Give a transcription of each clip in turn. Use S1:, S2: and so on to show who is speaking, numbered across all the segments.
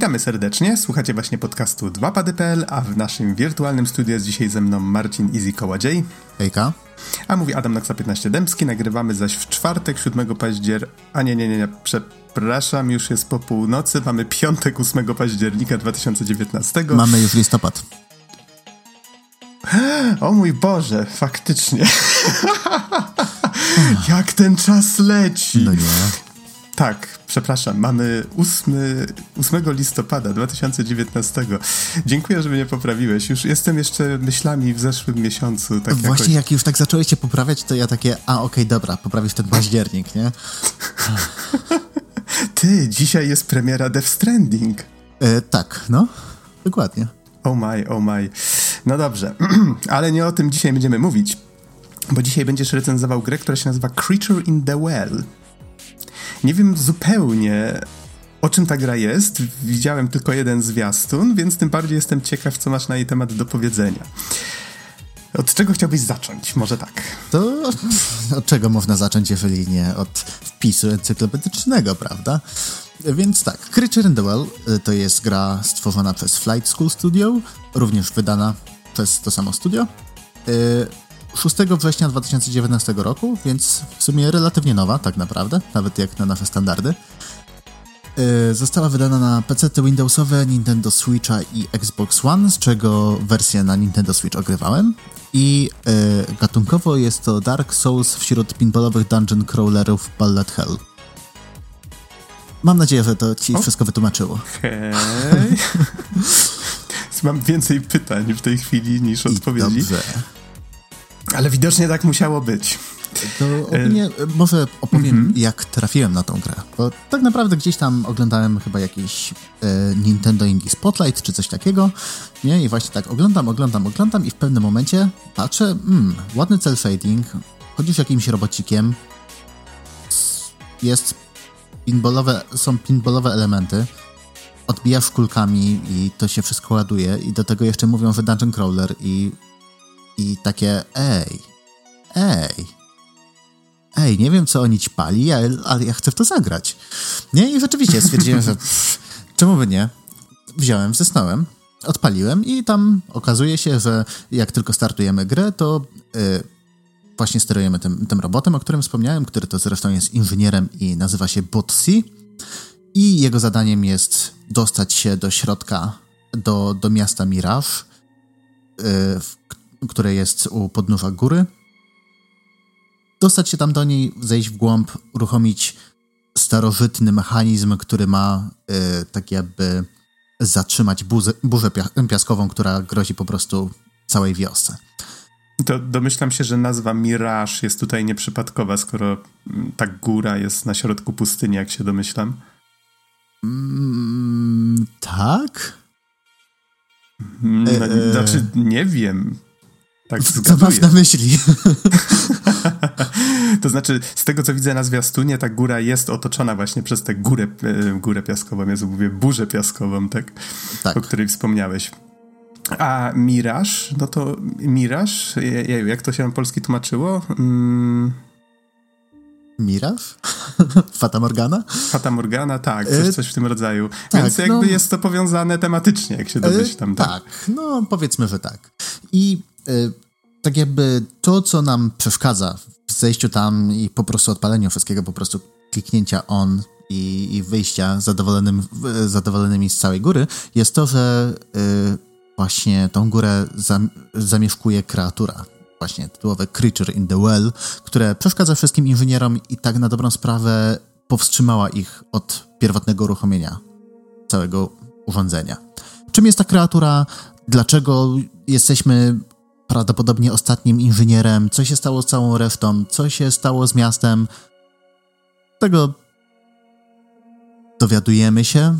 S1: Witamy serdecznie, słuchacie właśnie podcastu 2pady.pl, a w naszym wirtualnym studiu jest dzisiaj ze mną Marcin Easy Koładziej.
S2: Hejka.
S1: A mówi Adam Naksa 15 Dębski, nagrywamy zaś w czwartek 7 października, a nie, nie, nie, nie, przepraszam, już jest po północy, mamy piątek 8 października 2019.
S2: Mamy już listopad.
S1: O mój Boże, faktycznie. Jak ten czas leci.
S2: No nie.
S1: Tak, przepraszam, mamy 8, 8 listopada 2019. Dziękuję, że mnie poprawiłeś. Już jestem jeszcze myślami w zeszłym miesiącu. Tak
S2: Właśnie jakoś... jak już tak zacząłeś się poprawiać, to ja takie, a okej, okay, dobra, poprawisz ten październik, nie?
S1: Ty, dzisiaj jest premiera Death Stranding.
S2: E, tak, no, dokładnie.
S1: Oh my, oh my. No dobrze, ale nie o tym dzisiaj będziemy mówić, bo dzisiaj będziesz recenzował grę, która się nazywa Creature in the Well. Nie wiem zupełnie, o czym ta gra jest. Widziałem tylko jeden zwiastun, więc tym bardziej jestem ciekaw, co masz na jej temat do powiedzenia. Od czego chciałbyś zacząć? Może tak.
S2: To od czego można zacząć, jeżeli nie od wpisu encyklopedycznego, prawda? Więc tak, Creature in the Well y, to jest gra stworzona przez Flight School Studio, również wydana przez to samo studio. 6 września 2019 roku, więc w sumie relatywnie nowa, tak naprawdę, nawet jak na nasze standardy. Y, została wydana na PC Windowsowe, Nintendo Switcha i Xbox One, z czego wersję na Nintendo Switch ogrywałem. I y, gatunkowo jest to Dark Souls wśród pinballowych dungeon crawlerów Bullet Hell. Mam nadzieję, że to ci o. wszystko wytłumaczyło.
S1: Hej. Mam więcej pytań w tej chwili niż odpowiedzi.
S2: I dobrze.
S1: Ale widocznie tak musiało być.
S2: To ogólnie e... może opowiem, mm -hmm. jak trafiłem na tą grę. Bo tak naprawdę gdzieś tam oglądałem chyba jakiś e, Nintendo Indie Spotlight czy coś takiego. Nie? I właśnie tak oglądam, oglądam, oglądam i w pewnym momencie patrzę, mm, ładny cel shading, chodzisz jakimś robocikiem, jest pinballowe, są pinballowe elementy, odbijasz kulkami i to się wszystko ładuje i do tego jeszcze mówią, że dungeon crawler i i takie ej, ej, ej, nie wiem co oni ćpali, ale, ale ja chcę w to zagrać. Nie? I rzeczywiście stwierdziłem, że pff, czemu by nie? Wziąłem, zesnąłem, odpaliłem i tam okazuje się, że jak tylko startujemy grę, to yy, właśnie sterujemy tym, tym robotem, o którym wspomniałem, który to zresztą jest inżynierem i nazywa się Bootsy. I jego zadaniem jest dostać się do środka, do, do miasta Mirage, yy, które jest u podnóża góry. Dostać się tam do niej, zejść w głąb, uruchomić starożytny mechanizm, który ma y, tak jakby zatrzymać burzę, burzę piaskową, która grozi po prostu całej wiosce.
S1: To domyślam się, że nazwa Mirage jest tutaj nieprzypadkowa, skoro mm, ta góra jest na środku pustyni, jak się domyślam.
S2: Mm, tak?
S1: Mm, e, znaczy, nie wiem. Tak,
S2: co masz na myśli?
S1: to znaczy, z tego co widzę na zwiastunie, ta góra jest otoczona właśnie przez tę górę, e, górę piaskową, ja mówię burzę piaskową, tak? tak? O której wspomniałeś. A Miraż, no to Miraż, jak to się na polski tłumaczyło? Mm.
S2: Miraż? Fata Morgana?
S1: Fata Morgana, tak, coś, e, coś w tym rodzaju. Tak, Więc jakby no, jest to powiązane tematycznie, jak się domyślam.
S2: Tak, tak, no powiedzmy, że tak. I tak jakby to, co nam przeszkadza w zejściu tam i po prostu odpaleniu wszystkiego, po prostu kliknięcia on i, i wyjścia zadowolonym, zadowolonymi z całej góry, jest to, że y, właśnie tą górę zam, zamieszkuje kreatura. Właśnie tytułowe Creature in the Well, które przeszkadza wszystkim inżynierom i tak na dobrą sprawę powstrzymała ich od pierwotnego uruchomienia całego urządzenia. Czym jest ta kreatura? Dlaczego jesteśmy prawdopodobnie ostatnim inżynierem, co się stało z całą resztą, co się stało z miastem. Tego dowiadujemy się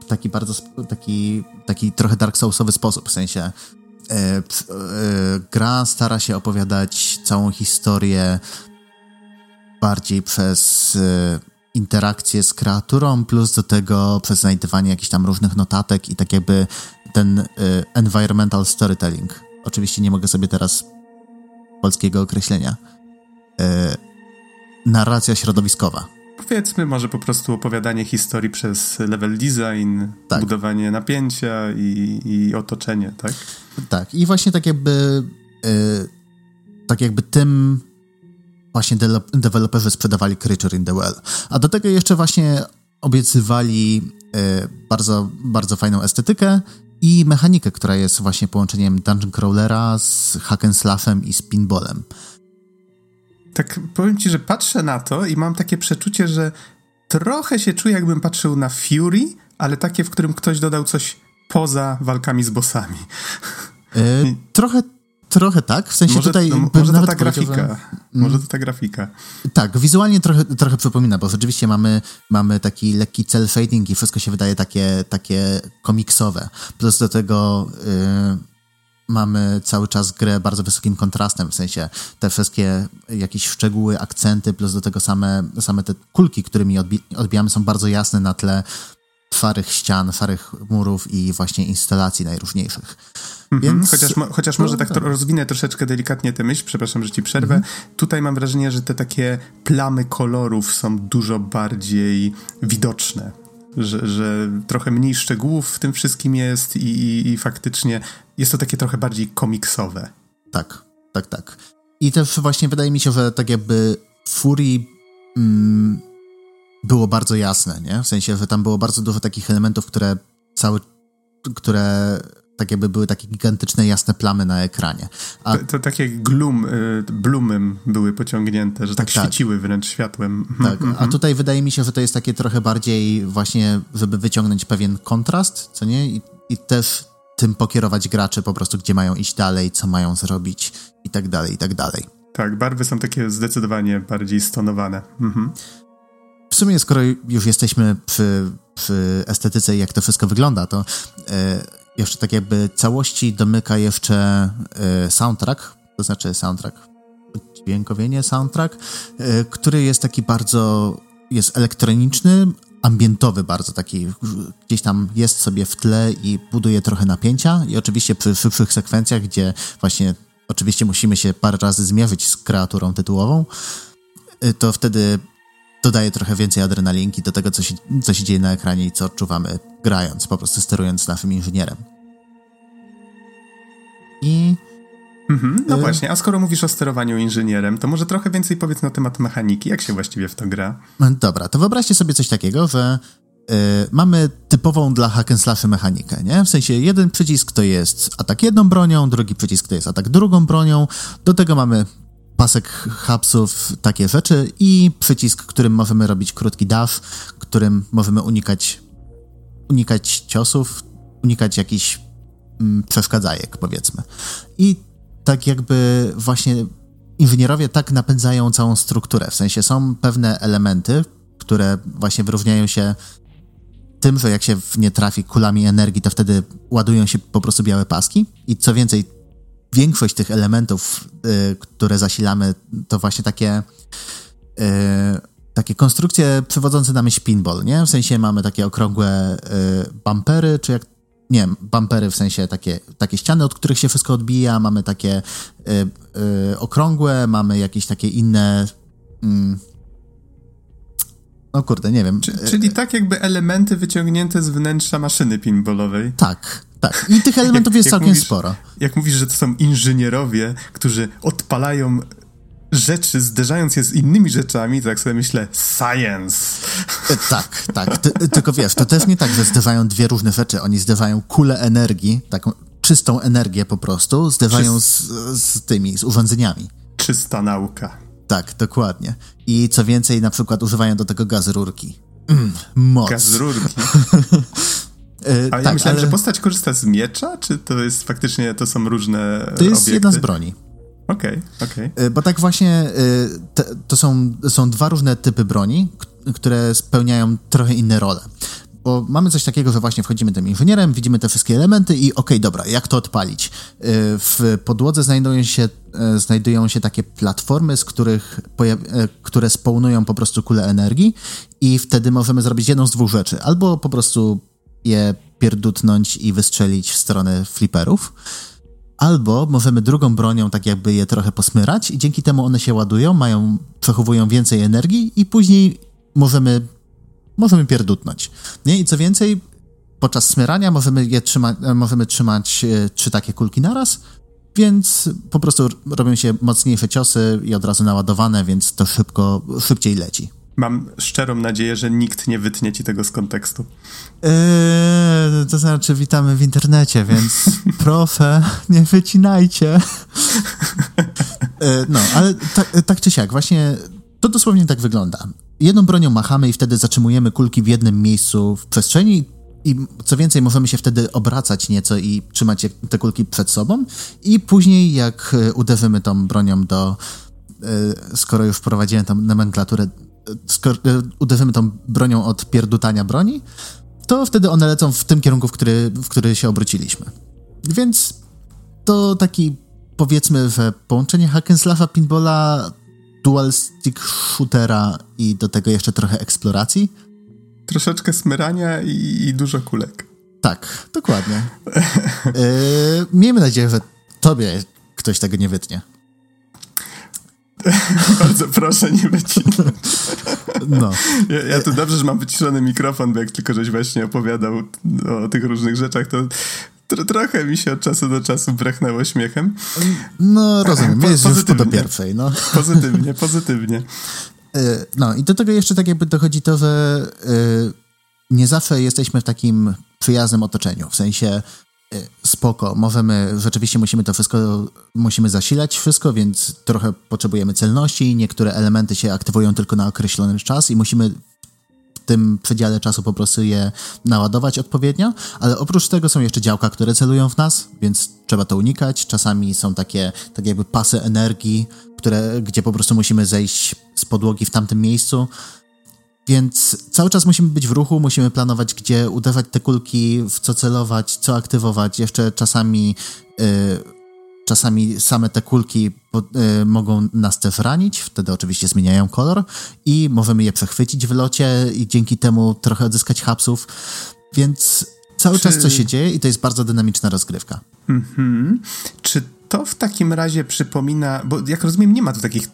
S2: w taki bardzo, taki, taki trochę Dark Soulsowy sposób, w sensie e, e, gra stara się opowiadać całą historię bardziej przez e, interakcję z kreaturą, plus do tego przez znajdywanie jakichś tam różnych notatek i tak jakby ten environmental storytelling oczywiście nie mogę sobie teraz polskiego określenia, e, narracja środowiskowa.
S1: powiedzmy może po prostu opowiadanie historii przez level design, tak. budowanie napięcia i, i, otoczenie, tak?
S2: Tak, i właśnie tak jakby yy, tak jakby tym właśnie de deweloperzy sprzedawali Creature in the Well. A do tego jeszcze właśnie obiecywali bardzo, bardzo fajną estetykę i mechanikę, która jest właśnie połączeniem Dungeon Crawlera z hack and slashem i spinballem
S1: tak powiem ci, że patrzę na to i mam takie przeczucie, że trochę się czuję, jakbym patrzył na Fury, ale takie, w którym ktoś dodał coś poza walkami z bossami.
S2: Yy, trochę Trochę tak, w sensie
S1: może,
S2: tutaj...
S1: No, może to ta grafika. Że... Może to ta grafika.
S2: Tak, wizualnie trochę, trochę przypomina, bo rzeczywiście mamy, mamy taki lekki cel shading i wszystko się wydaje takie, takie komiksowe. Plus do tego... Yy mamy cały czas grę bardzo wysokim kontrastem, w sensie te wszystkie jakieś szczegóły, akcenty, plus do tego same, same te kulki, którymi odbi odbijamy są bardzo jasne na tle farych ścian, farych murów i właśnie instalacji najróżniejszych.
S1: Mhm, Więc... Chociaż, chociaż może tak to rozwinę troszeczkę delikatnie tę myśl, przepraszam, że ci przerwę. Mhm. Tutaj mam wrażenie, że te takie plamy kolorów są dużo bardziej widoczne że, że trochę mniej szczegółów w tym wszystkim jest i, i, i faktycznie jest to takie trochę bardziej komiksowe.
S2: Tak, tak, tak. I też właśnie wydaje mi się, że tak jakby Fury mm, było bardzo jasne, nie? W sensie, że tam było bardzo dużo takich elementów, które cały, które tak jakby były takie gigantyczne, jasne plamy na ekranie.
S1: A... To, to takie glum, y, blumem były pociągnięte, że tak, tak, tak. świeciły wręcz światłem.
S2: Tak, a mhm. tutaj wydaje mi się, że to jest takie trochę bardziej właśnie, żeby wyciągnąć pewien kontrast, co nie? I, i też tym pokierować graczy po prostu, gdzie mają iść dalej, co mają zrobić i tak dalej, i tak dalej.
S1: Tak, barwy są takie zdecydowanie bardziej stonowane. Mhm.
S2: W sumie, skoro już jesteśmy przy, przy estetyce i jak to wszystko wygląda, to e, jeszcze tak jakby całości domyka jeszcze e, soundtrack, to znaczy soundtrack, dźwiękowienie soundtrack, e, który jest taki bardzo, jest elektroniczny, ambientowy bardzo taki, gdzieś tam jest sobie w tle i buduje trochę napięcia i oczywiście przy szybszych sekwencjach, gdzie właśnie oczywiście musimy się parę razy zmierzyć z kreaturą tytułową, y, to wtedy dodaje trochę więcej adrenalinki do tego, co się, co się dzieje na ekranie i co odczuwamy grając, po prostu sterując naszym inżynierem. I
S1: Mhm, no y właśnie, a skoro mówisz o sterowaniu inżynierem, to może trochę więcej powiedz na temat mechaniki, jak się właściwie w to gra?
S2: Dobra, to wyobraźcie sobie coś takiego, że y, mamy typową dla hack and slashy mechanikę, nie? W sensie jeden przycisk to jest atak jedną bronią, drugi przycisk to jest atak drugą bronią, do tego mamy pasek hapsów, takie rzeczy i przycisk, którym możemy robić krótki dash, którym możemy unikać, unikać ciosów, unikać jakichś mm, przeszkadzajek, powiedzmy. I tak jakby właśnie inżynierowie tak napędzają całą strukturę. W sensie są pewne elementy, które właśnie wyróżniają się tym, że jak się w nie trafi kulami energii, to wtedy ładują się po prostu białe paski. I co więcej, większość tych elementów, y, które zasilamy, to właśnie takie. Y, takie konstrukcje przywodzące na myśl pinball, nie? W sensie mamy takie okrągłe y, bumpery, czy jak nie wiem, bumpery w sensie takie, takie ściany, od których się wszystko odbija, mamy takie okrągłe, mamy jakieś takie inne. Mm, no kurde, nie wiem.
S1: czyli tak jakby elementy wyciągnięte z wnętrza maszyny pinballowej.
S2: Tak, tak. I tych elementów jak, jest jak całkiem
S1: mówisz,
S2: sporo.
S1: Jak mówisz, że to są inżynierowie, którzy odpalają rzeczy, zderzając je z innymi rzeczami, to tak sobie myślę, science.
S2: E, tak, tak. Ty, tylko wiesz, to też nie tak, że zderzają dwie różne rzeczy. Oni zderzają kulę energii, taką czystą energię po prostu, zderzają z, z tymi, z urządzeniami.
S1: Czysta nauka.
S2: Tak, dokładnie. I co więcej, na przykład używają do tego gaz rurki. Mm, moc.
S1: Gaz rurki. E, A ja tak, myślałem, ale... że postać korzysta z miecza, czy to jest faktycznie, to są różne
S2: To jest
S1: obiekty?
S2: jedna z broni.
S1: Okej, okay, okej. Okay.
S2: Bo tak właśnie y, te, to są, są dwa różne typy broni, które spełniają trochę inne role. Bo mamy coś takiego, że właśnie wchodzimy tym inżynierem, widzimy te wszystkie elementy i okej, okay, dobra, jak to odpalić? Y, w podłodze znajdują się, y, znajdują się takie platformy, z których które spełnują po prostu kulę energii i wtedy możemy zrobić jedną z dwóch rzeczy. Albo po prostu je pierdutnąć i wystrzelić w stronę fliperów, albo możemy drugą bronią tak jakby je trochę posmyrać i dzięki temu one się ładują, mają, przechowują więcej energii i później możemy, możemy pierdutnąć. Nie? I co więcej, podczas smyrania możemy, je trzyma, możemy trzymać e, trzy takie kulki naraz, więc po prostu robią się mocniejsze ciosy i od razu naładowane, więc to szybko, szybciej leci.
S1: Mam szczerą nadzieję, że nikt nie wytnie ci tego z kontekstu.
S2: Eee, to znaczy, witamy w internecie, więc proszę, nie wycinajcie. Eee, no, ale tak czy siak, właśnie to dosłownie tak wygląda. Jedną bronią machamy i wtedy zatrzymujemy kulki w jednym miejscu w przestrzeni i co więcej, możemy się wtedy obracać nieco i trzymać te kulki przed sobą i później jak e, uderzymy tą bronią do, e, skoro już wprowadziłem tą nomenklaturę, skoro e, uderzymy tą bronią od pierdutania broni, to wtedy one lecą w tym kierunku, w który, w który się obróciliśmy. Więc to taki, powiedzmy, że połączenie hack and slasha, pinballa, dual stick shootera i do tego jeszcze trochę eksploracji.
S1: Troszeczkę smyrania i, i dużo kulek.
S2: Tak, dokładnie. yy, miejmy nadzieję, że tobie ktoś tego nie wytnie.
S1: Bardzo proszę, nie wycinać. No. Ja, ja tu dobrze, że mam wyciszony mikrofon, bo jak tylko żeś właśnie opowiadał o tych różnych rzeczach, to trochę mi się od czasu do czasu brechnęło śmiechem.
S2: No, rozumiem. Po, jest już do pierwszej, no.
S1: Pozytywnie, pozytywnie.
S2: E, no i do tego jeszcze tak jakby dochodzi to, że e, nie zawsze jesteśmy w takim przyjaznym otoczeniu. W sensie e, spoko, możemy, rzeczywiście musimy to wszystko, musimy zasilać wszystko, więc trochę potrzebujemy celności, niektóre elementy się aktywują tylko na określony czas i musimy tym przedziale czasu po prostu je naładować odpowiednio, ale oprócz tego są jeszcze działka, które celują w nas, więc trzeba to unikać. Czasami są takie, tak jakby pasy energii, które, gdzie po prostu musimy zejść z podłogi w tamtym miejscu. Więc cały czas musimy być w ruchu, musimy planować, gdzie udawać te kulki, w co celować, co aktywować. Jeszcze czasami, yy, czasami same te kulki yy, mogą nas też ranić, wtedy oczywiście zmieniają kolor i możemy je przechwycić w locie i dzięki temu trochę odzyskać hapsów. Więc cały Czy... czas co się dzieje i to jest bardzo dynamiczna rozgrywka.
S1: Mm-hmm. Czy to w takim razie przypomina, bo jak rozumiem, nie ma tu takich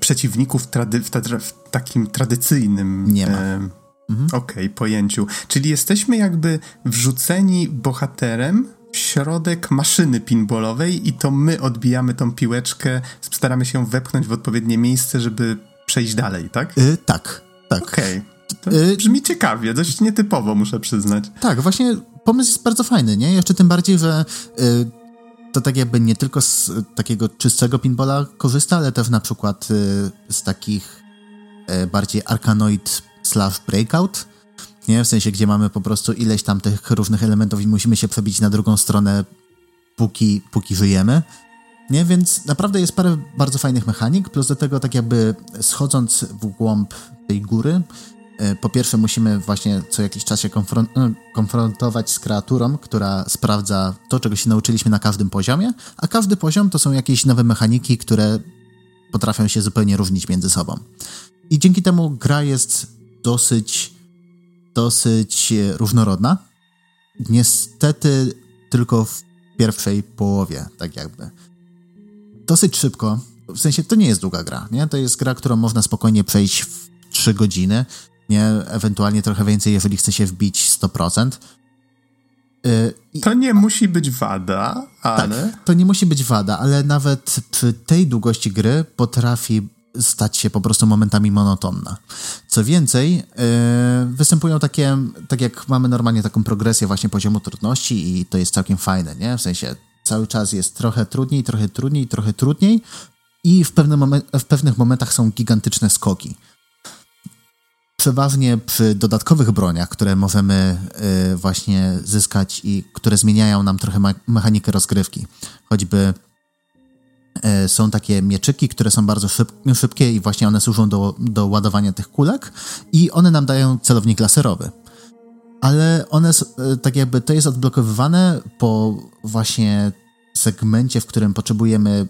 S1: przeciwników trady, w, w, takim tradycyjnym.
S2: Nie ma. E,
S1: mhm. Okej, okay, pojęciu. Czyli jesteśmy jakby wrzuceni bohaterem środek maszyny pinballowej i to my odbijamy tą piłeczkę, staramy się wepchnąć w odpowiednie miejsce, żeby przejść dalej, tak?
S2: Yy, tak, tak.
S1: Okej. Okay. Yy, brzmi ciekawie, dość nietypowo, muszę przyznać.
S2: Tak, właśnie pomysł jest bardzo fajny, nie? Jeszcze tym bardziej, że yy, to tak jakby nie tylko z takiego czystego pinballa korzysta, ale też na przykład y, z takich e, bardziej arkanoid slash breakout, nie? W sensie, gdzie mamy po prostu ileś tam tych różnych elementów i musimy się przebić na drugą stronę, póki, póki żyjemy. Nie? Więc naprawdę jest parę bardzo fajnych mechanik, plus do tego tak jakby schodząc w głąb tej góry, E, po pierwsze musimy właśnie co jakiś czas się e, konfrontować z kreaturą, która sprawdza to, czego się nauczyliśmy na każdym poziomie, a każdy poziom to są jakieś nowe mechaniki, które potrafią się zupełnie różnić między sobą. I dzięki temu gra jest dosyć, dosyć e, różnorodna. Niestety tylko w pierwszej połowie, tak jakby. Dosyć szybko, w sensie to nie jest długa gra, nie? To jest gra, którą można spokojnie przejść w 3 godziny nie? Ewentualnie trochę więcej, jeżeli chce się wbić 100%.
S1: Y, to nie musi być wada, ale.
S2: Tak, to nie musi być wada, ale nawet przy tej długości gry potrafi stać się po prostu momentami monotonna. Co więcej, yy, występują takie, tak jak mamy normalnie taką progresję właśnie poziomu trudności i to jest całkiem fajne, nie? W sensie cały czas jest trochę trudniej, trochę trudniej, trochę trudniej i w, pewne momen- w pewnych momentach są gigantyczne skoki przeważnie przy dodatkowych broniach, które możemy y, właśnie zyskać i które zmieniają nam trochę mechanikę rozgrywki. Choćby są takie mieczyki, które są bardzo szyb szybkie i właśnie one służą do, do ładowania tych kulek i one nam dają celownik laserowy. Ale one, y, tak jakby to jest odblokowywane po właśnie segmencie, w którym potrzebujemy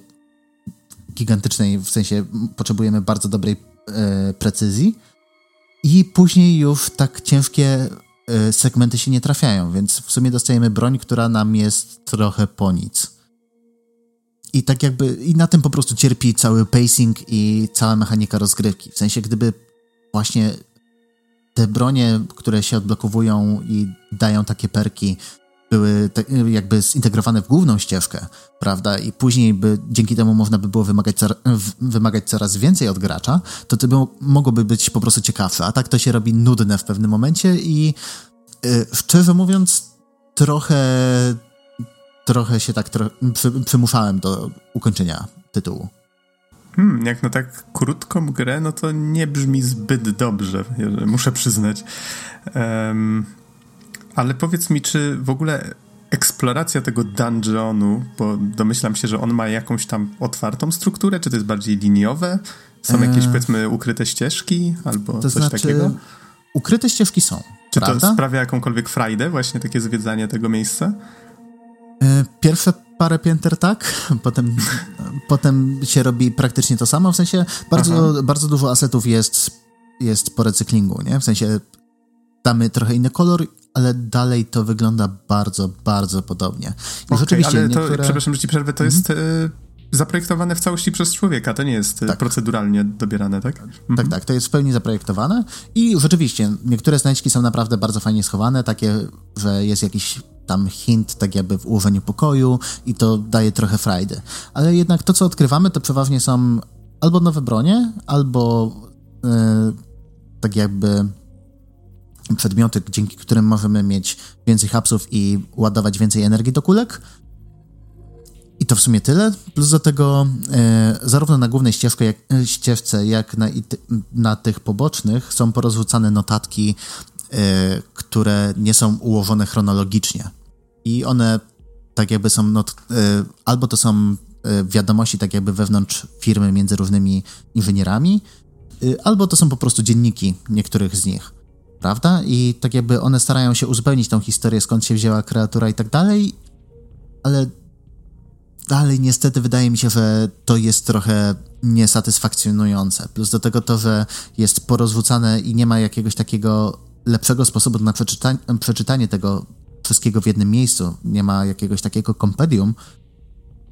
S2: gigantycznej, w sensie potrzebujemy bardzo dobrej precyzji, i później już tak ciężkie e, segmenty się nie trafiają, więc w sumie dostajemy broń, która nam jest trochę po nic. I tak jakby, i na tym po prostu cierpi cały pacing i cała mechanika rozgrywki. W sensie, gdyby właśnie te bronie, które się odblokowują i dają takie perki, były te, jakby zintegrowane w główną ścieżkę, prawda? I później by dzięki temu można by było wymagać, wymagać coraz więcej od gracza, to to by, mogłoby być po prostu ciekawsze. A tak to się robi nudne w pewnym momencie i yy, szczerze mówiąc, trochę trochę się tak tro przy, przymuszałem do ukończenia tytułu.
S1: Hmm, jak na tak krótką grę, no to nie brzmi zbyt dobrze, muszę przyznać. Um, ale powiedz mi, czy w ogóle eksploracja tego dungeonu, bo domyślam się, że on ma jakąś tam otwartą strukturę, czy to jest bardziej liniowe? Są e, jakieś, powiedzmy, ukryte ścieżki albo to coś znaczy, takiego?
S2: Ukryte ścieżki są.
S1: Czy prawda? to sprawia jakąkolwiek frajdę, właśnie takie zwiedzanie tego miejsca?
S2: E, pierwsze parę pięter tak, potem, potem się robi praktycznie to samo, w sensie bardzo, bardzo dużo asetów jest, jest po recyklingu, nie? W sensie damy trochę inny kolor, ale dalej to wygląda bardzo, bardzo podobnie.
S1: I okay, rzeczywiście ale to, niektóre... przepraszam, że ci przerwę, to jest y, zaprojektowane w całości przez człowieka, to nie jest e, tak. proceduralnie dobierane, tak?
S2: Mhm. Tak, tak, to jest w pełni zaprojektowane i rzeczywiście niektóre znajdźki są naprawdę bardzo fajnie schowane, takie, że jest jakiś tam hint tak jakby w ułożeniu pokoju i to daje trochę frajdy. Ale jednak to, co odkrywamy, to przeważnie są albo nowe bronie, albo yy, tak jakby przedmioty, dzięki którym możemy mieć więcej hapsów i ładować więcej energii do kulek. I to w sumie tyle. Plus do tego e, zarówno na głównej ścieżce, jak, e, ścieżce, jak na, na tych pobocznych są porozrzucane notatki, które nie są ułożone chronologicznie. I one tak jakby są, e, albo to są e, wiadomości tak jakby wewnątrz firmy między różnymi inżynierami, albo to są po prostu dzienniki niektórych z nich prawda? I tak jakby one starają się uzupełnić tą historię, skąd się wzięła kreatura i tak dalej, ale dalej niestety wydaje mi się, że to jest trochę niesatysfakcjonujące. Plus do tego to, że jest porozrzucane i nie ma jakiegoś takiego lepszego sposobu na przeczytanie, przeczytanie tego wszystkiego w jednym miejscu, nie ma jakiegoś takiego kompedium,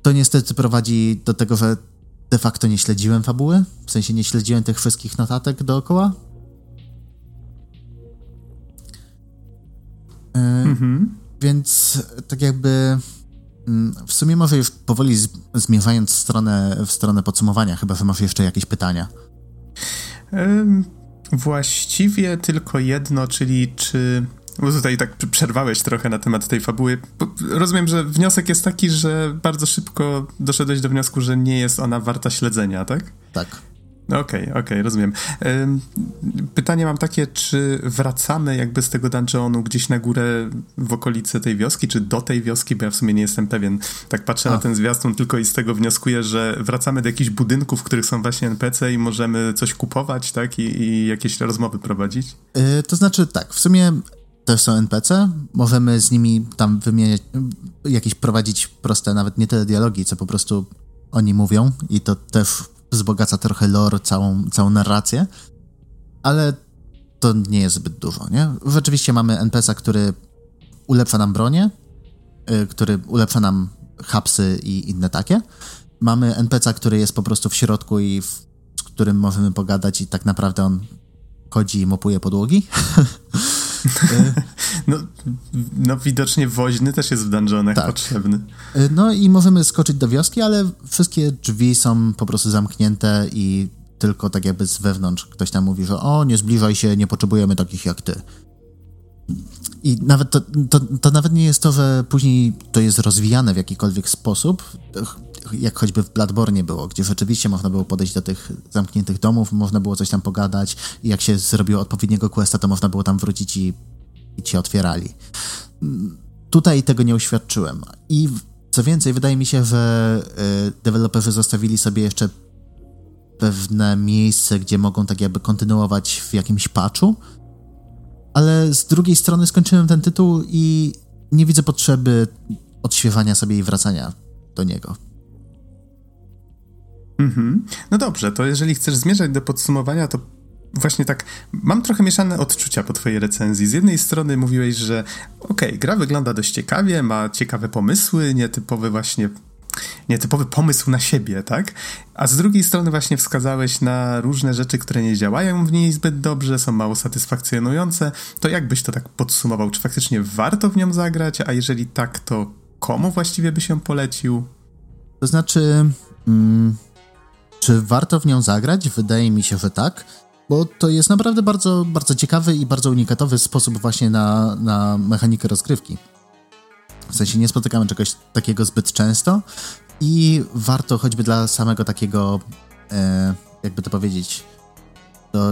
S2: to niestety prowadzi do tego, że de facto nie śledziłem fabuły, w sensie nie śledziłem tych wszystkich notatek dookoła, Mhm. Więc tak jakby mm, w sumie może już powoli zmierzając w stronę, w stronę podsumowania, chyba że masz jeszcze jakieś pytania.
S1: Właściwie tylko jedno, czyli czy. Bo tutaj tak przerwałeś trochę na temat tej fabuły. Rozumiem, że wniosek jest taki, że bardzo szybko doszedłeś do wniosku, że nie jest ona warta śledzenia, tak?
S2: Tak.
S1: Okej, okay, okej, okay, rozumiem. Pytanie mam takie, czy wracamy jakby z tego dungeonu gdzieś na górę w okolice tej wioski, czy do tej wioski, bo ja w sumie nie jestem pewien. Tak patrzę A. na ten zwiastun tylko i z tego wnioskuję, że wracamy do jakichś budynków, w których są właśnie NPC i możemy coś kupować, tak? I, i jakieś rozmowy prowadzić?
S2: Yy, to znaczy tak, w sumie też są NPC, możemy z nimi tam wymieniać, jakieś prowadzić proste, nawet nie tyle dialogi, co po prostu oni mówią i to też wzbogaca trochę lore, całą, całą narrację, ale to nie jest zbyt dużo, nie? Rzeczywiście mamy NPC-a, który ulepsza nam bronię, yy, który ulepsza nam hapsy i inne takie. Mamy NPC-a, który jest po prostu w środku i w, z którym możemy pogadać i tak naprawdę on chodzi i mopuje podłogi.
S1: no, no widocznie woźny też jest w dungeonach tak. potrzebny.
S2: Y, no i możemy skoczyć do wioski, ale wszystkie drzwi są po prostu zamknięte i tylko tak jakby z wewnątrz ktoś tam mówi, że o, nie zbliżaj się, nie potrzebujemy takich jak ty. I nawet to, to, to, nawet nie jest to, że później to jest rozwijane w jakikolwiek sposób, jak choćby w Bladbornie było, gdzie rzeczywiście można było podejść do tych zamkniętych domów, można było coś tam pogadać i jak się zrobiło odpowiedniego questa, to można było tam wrócić i, i ci otwierali. Tutaj tego nie uświadczyłem. I co więcej, wydaje mi się, że y, deweloperzy zostawili sobie jeszcze pewne miejsce, gdzie mogą tak jakby kontynuować w jakimś patchu, ale z drugiej strony skończyłem ten tytuł i nie widzę potrzeby odświeżania sobie i wracania do niego.
S1: Mhm. No dobrze, to jeżeli chcesz zmierzać do podsumowania, to właśnie tak, mam trochę mieszane odczucia po twojej recenzji. Z jednej strony mówiłeś, że okej, okay, gra wygląda dość ciekawie, ma ciekawe pomysły, nietypowe właśnie nietypowy pomysł na siebie, tak? A z drugiej strony właśnie wskazałeś na różne rzeczy, które nie działają w niej zbyt dobrze, są mało satysfakcjonujące. To jak byś to tak podsumował? Czy faktycznie warto w nią zagrać? A jeżeli tak, to komu właściwie by się polecił?
S2: To znaczy, mm, czy warto w nią zagrać? Wydaje mi się, że tak, bo to jest naprawdę bardzo, bardzo ciekawy i bardzo unikatowy sposób właśnie na, na mechanikę rozgrywki. W sensie nie spotykamy czegoś takiego zbyt często i warto choćby dla samego takiego, e, jakby to powiedzieć, do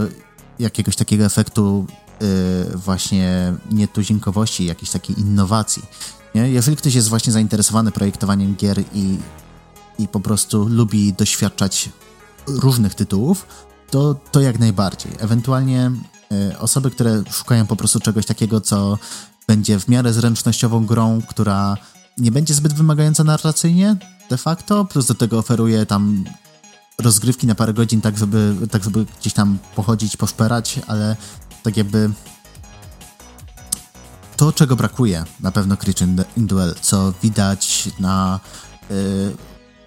S2: jakiegoś takiego efektu e, właśnie nietuzinkowości, jakiejś takiej innowacji. Nie? Jeżeli ktoś jest właśnie zainteresowany projektowaniem gier i, i po prostu lubi doświadczać różnych tytułów, to, to jak najbardziej. Ewentualnie y, osoby, które szukają po prostu czegoś takiego, co będzie w miarę zręcznościową grą, która nie będzie zbyt wymagająca narracyjnie de facto, plus do tego oferuje tam rozgrywki na parę godzin, tak żeby, tak żeby gdzieś tam pochodzić, poszperać, ale tak jakby to, czego brakuje na pewno Creature in Duel, co widać na... Yy,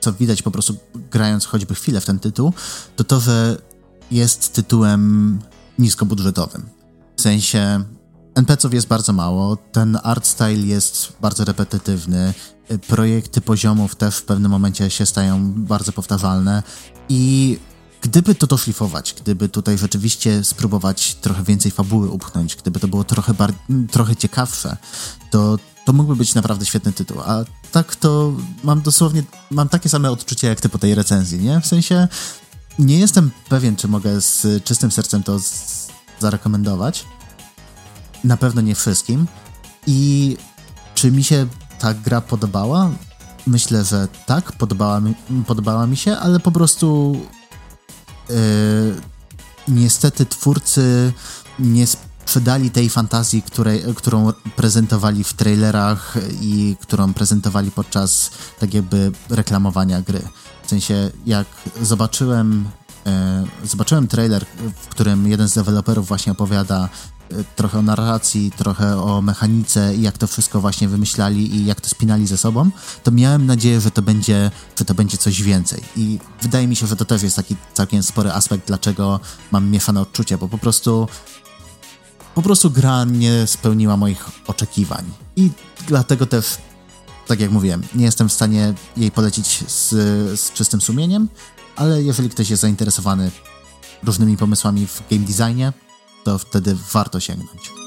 S2: co widać po prostu grając choćby chwilę w ten tytuł, to to, że jest tytułem niskobudżetowym. W sensie NPC-ów jest bardzo mało, ten art style jest bardzo repetytywny, projekty poziomów też w pewnym momencie się stają bardzo powtarzalne i gdyby to doszlifować, gdyby tutaj rzeczywiście spróbować trochę więcej fabuły upchnąć, gdyby to było trochę, trochę ciekawsze, to, to mógłby być naprawdę świetny tytuł. A tak to mam dosłownie, mam takie same odczucia jak ty po tej recenzji, nie? W sensie nie jestem pewien, czy mogę z czystym sercem to zarekomendować. Na pewno nie wszystkim. I czy mi się ta gra podobała? Myślę, że tak, podobała mi, podobała mi się, ale po prostu yy, niestety twórcy nie sprzedali tej fantazji, której, którą prezentowali w trailerach i którą prezentowali podczas tak jakby reklamowania gry. W sensie, jak zobaczyłem, e, zobaczyłem trailer, w którym jeden z deweloperów właśnie opowiada trochę o narracji, trochę o mechanice i jak to wszystko właśnie wymyślali i jak to spinali ze sobą, to miałem nadzieję, że to będzie, że to będzie coś więcej. I wydaje mi się, że to też jest taki całkiem spory aspekt, dlaczego mam mieszane odczucia, bo po prostu po prostu gra nie spełniła moich oczekiwań. I dlatego też tak jak mówiłem, nie jestem w stanie jej polecić z, z czystym sumieniem, ale jeżeli ktoś jest zainteresowany różnymi pomysłami w game designie, to wtedy warto sięgnąć.